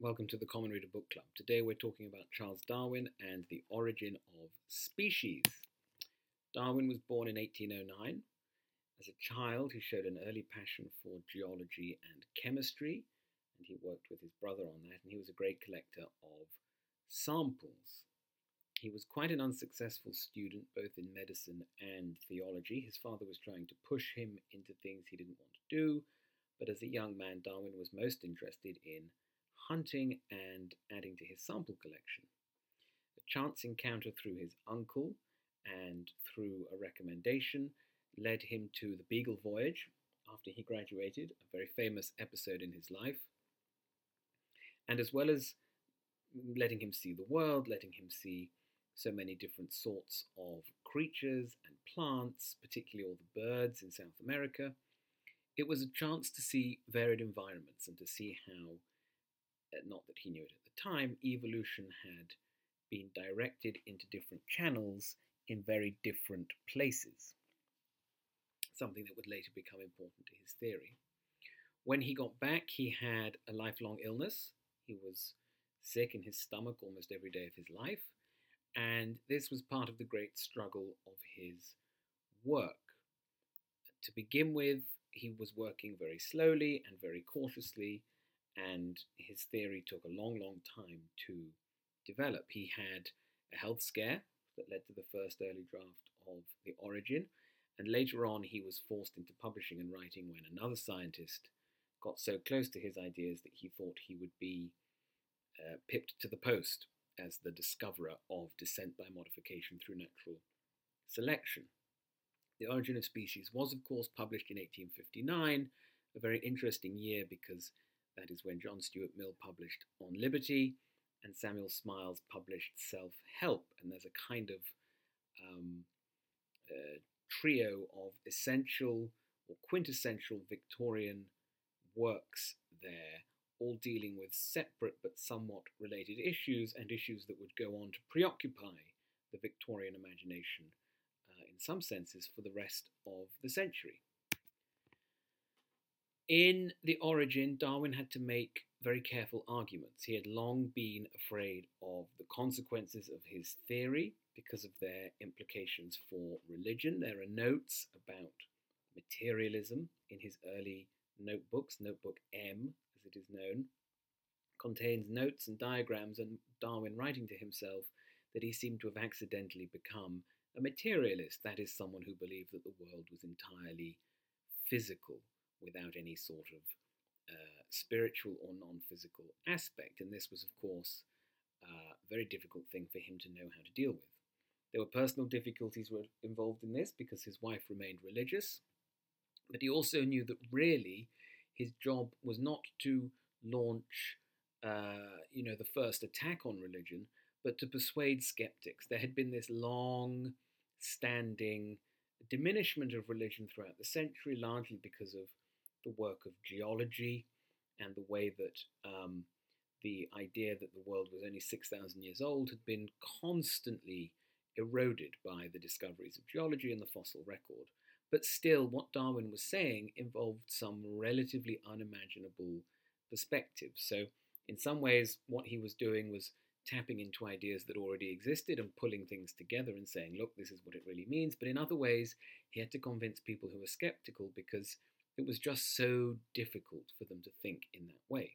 Welcome to the Common Reader Book Club. Today we're talking about Charles Darwin and the origin of species. Darwin was born in 1809. As a child, he showed an early passion for geology and chemistry, and he worked with his brother on that, and he was a great collector of samples. He was quite an unsuccessful student, both in medicine and theology. His father was trying to push him into things he didn't want to do, but as a young man, Darwin was most interested in hunting and adding to his sample collection. A chance encounter through his uncle and through a recommendation led him to the Beagle Voyage after he graduated, a very famous episode in his life. And as well as letting him see the world, letting him see so many different sorts of creatures and plants, particularly all the birds in South America, it was a chance to see varied environments and to see how Uh, not that he knew it at the time, evolution had been directed into different channels in very different places. Something that would later become important to his theory. When he got back, he had a lifelong illness. He was sick in his stomach almost every day of his life, and this was part of the great struggle of his work. To begin with, he was working very slowly and very cautiously and his theory took a long, long time to develop. He had a health scare that led to the first early draft of The Origin, and later on he was forced into publishing and writing when another scientist got so close to his ideas that he thought he would be uh, pipped to the post as the discoverer of descent by modification through natural selection. The Origin of Species was, of course, published in 1859, a very interesting year because that is when John Stuart Mill published On Liberty and Samuel Smiles published Self Help. And there's a kind of um, uh, trio of essential or quintessential Victorian works there, all dealing with separate but somewhat related issues and issues that would go on to preoccupy the Victorian imagination uh, in some senses for the rest of the century. In The Origin, Darwin had to make very careful arguments. He had long been afraid of the consequences of his theory because of their implications for religion. There are notes about materialism in his early notebooks. Notebook M, as it is known, contains notes and diagrams, and Darwin writing to himself that he seemed to have accidentally become a materialist, that is, someone who believed that the world was entirely physical without any sort of uh, spiritual or non physical aspect. And this was, of course, a very difficult thing for him to know how to deal with. There were personal difficulties involved in this because his wife remained religious, but he also knew that really his job was not to launch, uh, you know, the first attack on religion, but to persuade skeptics. There had been this long standing diminishment of religion throughout the century, largely because of the work of geology and the way that um, the idea that the world was only 6,000 years old had been constantly eroded by the discoveries of geology and the fossil record. But still, what Darwin was saying involved some relatively unimaginable perspectives. So, in some ways, what he was doing was tapping into ideas that already existed and pulling things together and saying, look, this is what it really means. But in other ways, he had to convince people who were skeptical because it was just so difficult for them to think in that way.